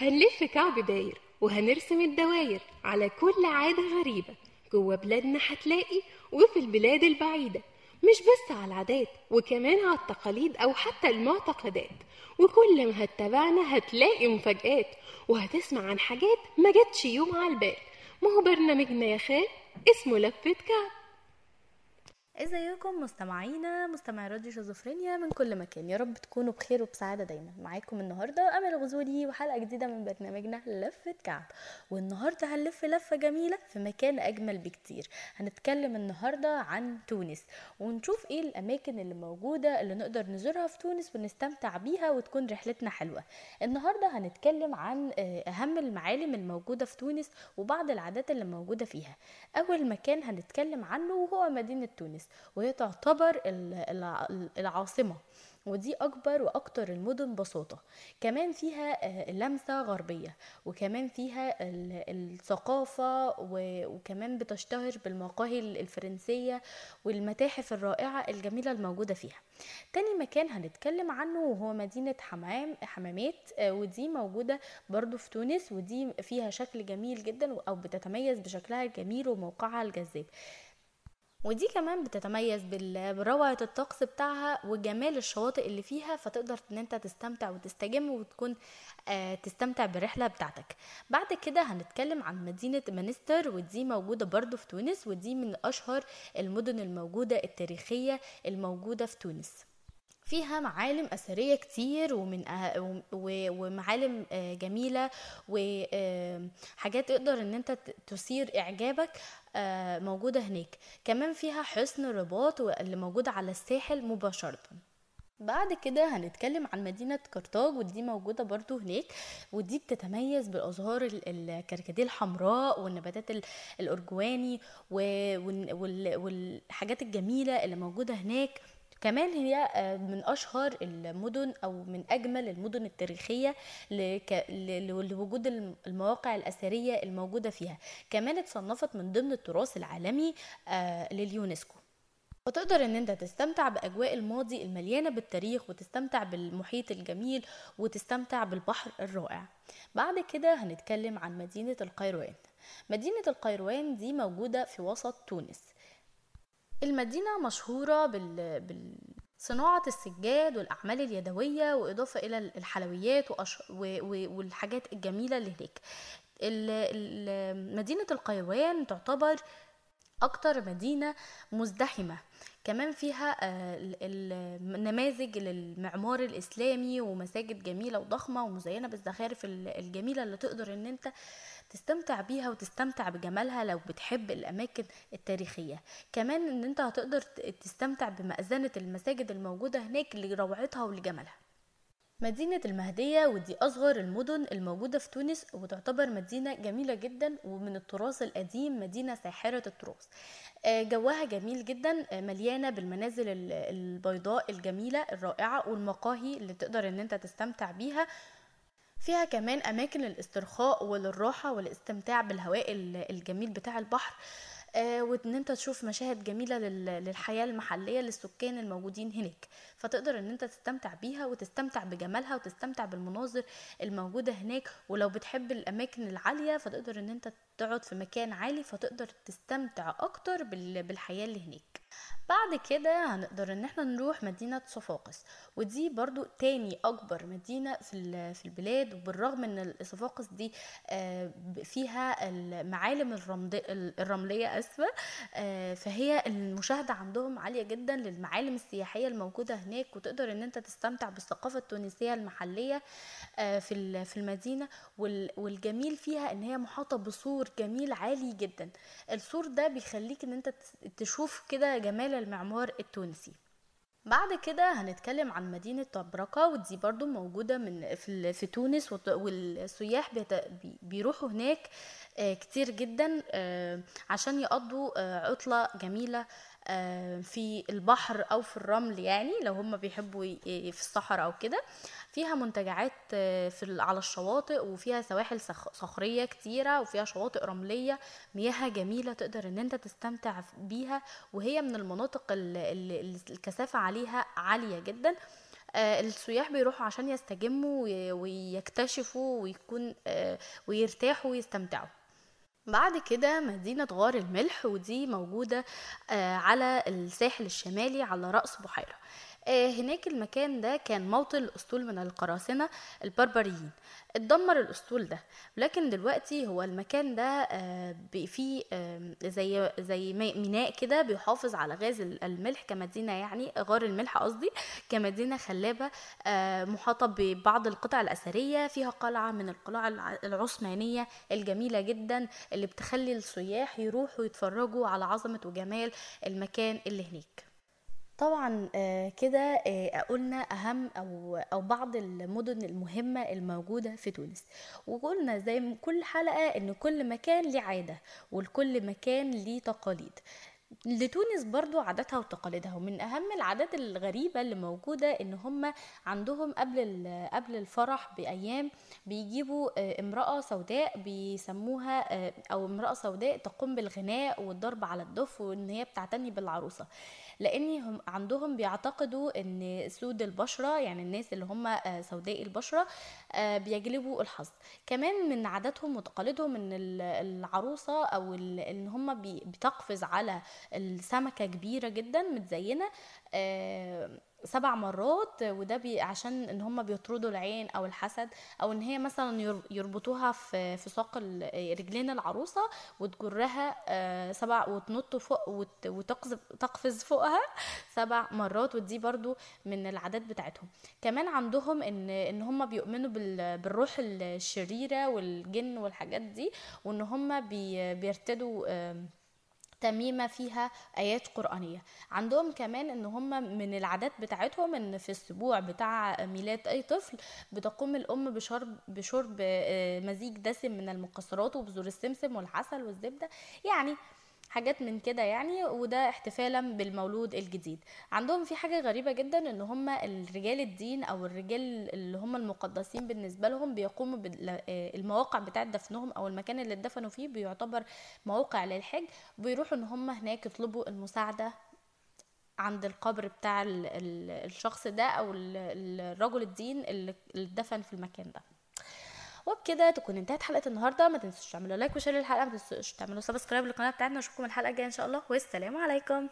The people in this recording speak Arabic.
هنلف كعب داير وهنرسم الدواير على كل عادة غريبة. جوه بلادنا هتلاقي وفي البلاد البعيدة مش بس على العادات وكمان على التقاليد أو حتى المعتقدات. وكل ما هتتابعنا هتلاقي مفاجآت وهتسمع عن حاجات ما جاتش يوم على البال. ما هو برنامجنا يا خال اسمه لفة كعب. ازيكم مستمعينا مستمعي راديو شيزوفرينيا من كل مكان. يا رب تكونوا بخير وبسعادة دايما. معاكم النهارده أمل غزولي وحلقة جديدة من برنامجنا لفه كعب والنهاردة هنلف لفة جميلة في مكان أجمل بكتير. هنتكلم النهارده عن تونس ونشوف إيه الأماكن اللي موجودة اللي نقدر نزورها في تونس ونستمتع بيها وتكون رحلتنا حلوة. النهارده هنتكلم عن أهم المعالم الموجودة في تونس وبعض العادات اللي موجودة فيها. أول مكان هنتكلم عنه وهو مدينة تونس. وهي تعتبر العاصمة ودي أكبر وأكتر المدن بساطة. كمان فيها لمسة غربية وكمان فيها الثقافة وكمان بتشتهر بالمقاهي الفرنسية والمتاحف الرائعة الجميلة الموجودة فيها. تاني مكان هنتكلم عنه وهو مدينة حمام حمامات ودي موجودده برضو في تونس ودي فيها شكل جميل جدا أو بتتميز بشكلها الجميل وموقعها الجذاب. ودي كمان بتتميز بروعة الطقس بتاعها وجمال الشواطئ اللي فيها فتقدر إن أنت تستمتع وتستجم وتكون آه تستمتع بالرحلة بتاعتك. بعد كده هنتكلم عن مدينة منستر ودي موجودة برضو في تونس ودي من أشهر المدن الموجودة التاريخية الموجودة في تونس. فيها معالم أثرية كتير ومن أه ومعالم أه جميلة وحاجات تقدر إن أنت تثير إعجابك أه موجودة هناك. كمان فيها حصن الرباط اللي موجود على الساحل مباشرة. بعد كده هنتكلم عن مدينة كرتاج ودي موجودة برضو هناك. ودي بتتميز بالأزهار الكركديه الحمراء والنباتات الأرجواني والحاجات الجميلة اللي موجودة هناك. كمان هي من أشهر المدن أو من أجمل المدن التاريخية لوجود المواقع الأثرية الموجودة فيها. كمان اتصنفت من ضمن التراث العالمي لليونسكو. وتقدر إن أنت تستمتع بأجواء الماضي المليانة بالتاريخ وتستمتع بالمحيط الجميل وتستمتع بالبحر الرائع. بعد كده هنتكلم عن مدينة القيروان. مدينة القيروان دي موجودة في وسط تونس. المدينة مشهورة بال... بصناعة السجاد والأعمال اليدوية وإضافة إلى الحلويات وأش... و... و... والحاجات الجميلة اللي هناك. ال... مدينة القيروان تعتبر أكتر مدينة مزدحمة. كمان فيها النماذج للمعمار الإسلامي ومساجد جميلة وضخمة ومزينة بالزخارف الجميلة اللي تقدر إن أنت تستمتع بيها وتستمتع بجمالها لو بتحب الأماكن التاريخية. كمان إن أنت هتقدر تستمتع بمأذنة المساجد الموجودة هناك لروعتها ولجمالها. مدينة المهدية ودي أصغر المدن الموجودة في تونس وتعتبر مدينة جميلة جدا ومن التراث القديم مدينة ساحرة التراث. جوها جميل جدا مليانة بالمنازل البيضاء الجميلة الرائعة والمقاهي اللي تقدر إن أنت تستمتع بيها. فيها كمان أماكن للاسترخاء وللراحة والاستمتاع بالهواء الجميل بتاع البحر. آه وإن أنت تشوف مشاهد جميلة للحياة المحلية للسكان الموجودين هناك. فتقدر إن أنت تستمتع بيها وتستمتع بجمالها وتستمتع بالمناظر الموجودة هناك. ولو بتحب الأماكن العالية فتقدر إن أنت تقعد في مكان عالي فتقدر تستمتع أكتر بالحياة اللي هناك. بعد كده هنقدر إن إحنا نروح مدينة صفاقس ودي برضو تاني أكبر مدينة في في البلاد وبالرغم إن صفاقس دي فيها المعالم الرملية أسفة فهي المشاهدة عندهم عالية جدا للمعالم السياحية الموجودة هناك وتقدر إن أنت تستمتع بالثقافة التونسية المحلية في في المدينة والجميل فيها إن هي محاطة بسور جميل عالي جدا. السور ده بيخليك إن أنت تشوف كده جمال المعمار التونسي. بعد كده هنتكلم عن مدينة طبرقة ودي برضو موجودة من في, في تونس والسياح بيروحوا هناك كتير جدا عشان يقضوا عطلة جميلة في البحر أو في الرمل يعني لو هم بيحبوا في الصحراء أو كده. فيها منتجعات في على الشواطئ وفيها سواحل صخرية كتيرة وفيها شواطئ رملية مياهها جميلة تقدر إن أنت تستمتع بيها وهي من المناطق اللي الكثافة عليها عالية جدا. آه، السياح بيروحوا عشان يستجموا وي- ويكتشفوا ويكون آه، ويرتاحوا ويستمتعوا. بعد كده مدينة غار الملح ودي موجودة آه، على الساحل الشمالي على رأس بحيرة. آه، هناك المكان ده كان موطن الأسطول من القراصنة البربريين. اتدمر الأسطول ده لكن دلوقتي هو المكان ده آه، فيه زي زي مي- ميناء كده بيحافظ على غاز ال- الملح كمدينة يعني غار الملح قصدي كمدينة خلابة آه، محاطة ببعض القطع الأثرية فيها قلعة من القلاع الع- العثمانية الجميلة جدا اللي بتخلي السياح يروحوا يتفرجوا على عظمة وجمال المكان اللي هناك. طبعا آه، كده آه، قلنا أهم أو أو بعض المدن المهمة الموجودة في تونس. وقلنا زي كل حلقة إن كل مكان ليه عادة ولكل مكان ليه تقاليد. لتونس برضو عاداتها وتقاليدها ومن أهم العادات الغريبة اللي موجودة إن هم عندهم قبل قبل الفرح بأيام بيجيبوا آه، امرأة سوداء بيسموها أو امرأة سوداء تقوم بالغناء والضرب على الدف وإن هي بتعتني بالعروسة. لأن هم عندهم بيعتقدوا إن سود البشرة يعني الناس اللي هم آه، سوداء البشرة آه، بيجلبوا الحظ. كمان من عاداتهم وتقاليدهم إن ال- العروسة أو إن هم بتقفز على السمكة كبيرة جدا متزينة آه، سبع مرات وده بي عشان إن هم بيطردوا العين أو الحسد أو إن هي مثلا ير- يربطوها في في ساق رجلين العروسة وتجرها آه، سبع وتنط فوق وت- وتقذف تقفز فوقها سبع مرات ودي برضو من العادات بتاعتهم. كمان عندهم ان إن هم بيؤمنوا بال- بالروح الشريرة والجن والحاجات دي وإن هم بي بيرتدوا آم، تميمة فيها آيات قرآنية. عندهم كمان إن هم من العادات بتاعتهم إن في الأسبوع بتاع ميلاد أي طفل بتقوم الأم بشرب بشرب آه، مزيج دسم من المكسرات وبذور السمسم والعسل والزبدة. يعني حاجات من كده يعني وده احتفالا بالمولود الجديد. عندهم في حاجة غريبة جدا إن هم الرجال الدين أو الرجال اللي هم المقدسين بالنسبة لهم بيقوموا بالمواقع بتاعة دفنهم أو المكان اللي اتدفنوا فيه بيعتبر موقع للحج. بيروحوا إن هم هناك يطلبوا المساعدة عند القبر بتاع ال- ال- الشخص ده أو ال- الرجل الدين اللي اتدفن في المكان ده. وبكده تكون انتهت حلقة النهارده. ما تنسوش تعملوا like و share للحلقة. ما تنسوش تعملوا subscribe للقناة بتاعتنا. اشوفكم الحلقة الجاية إن شاء الله. والسلام عليكم.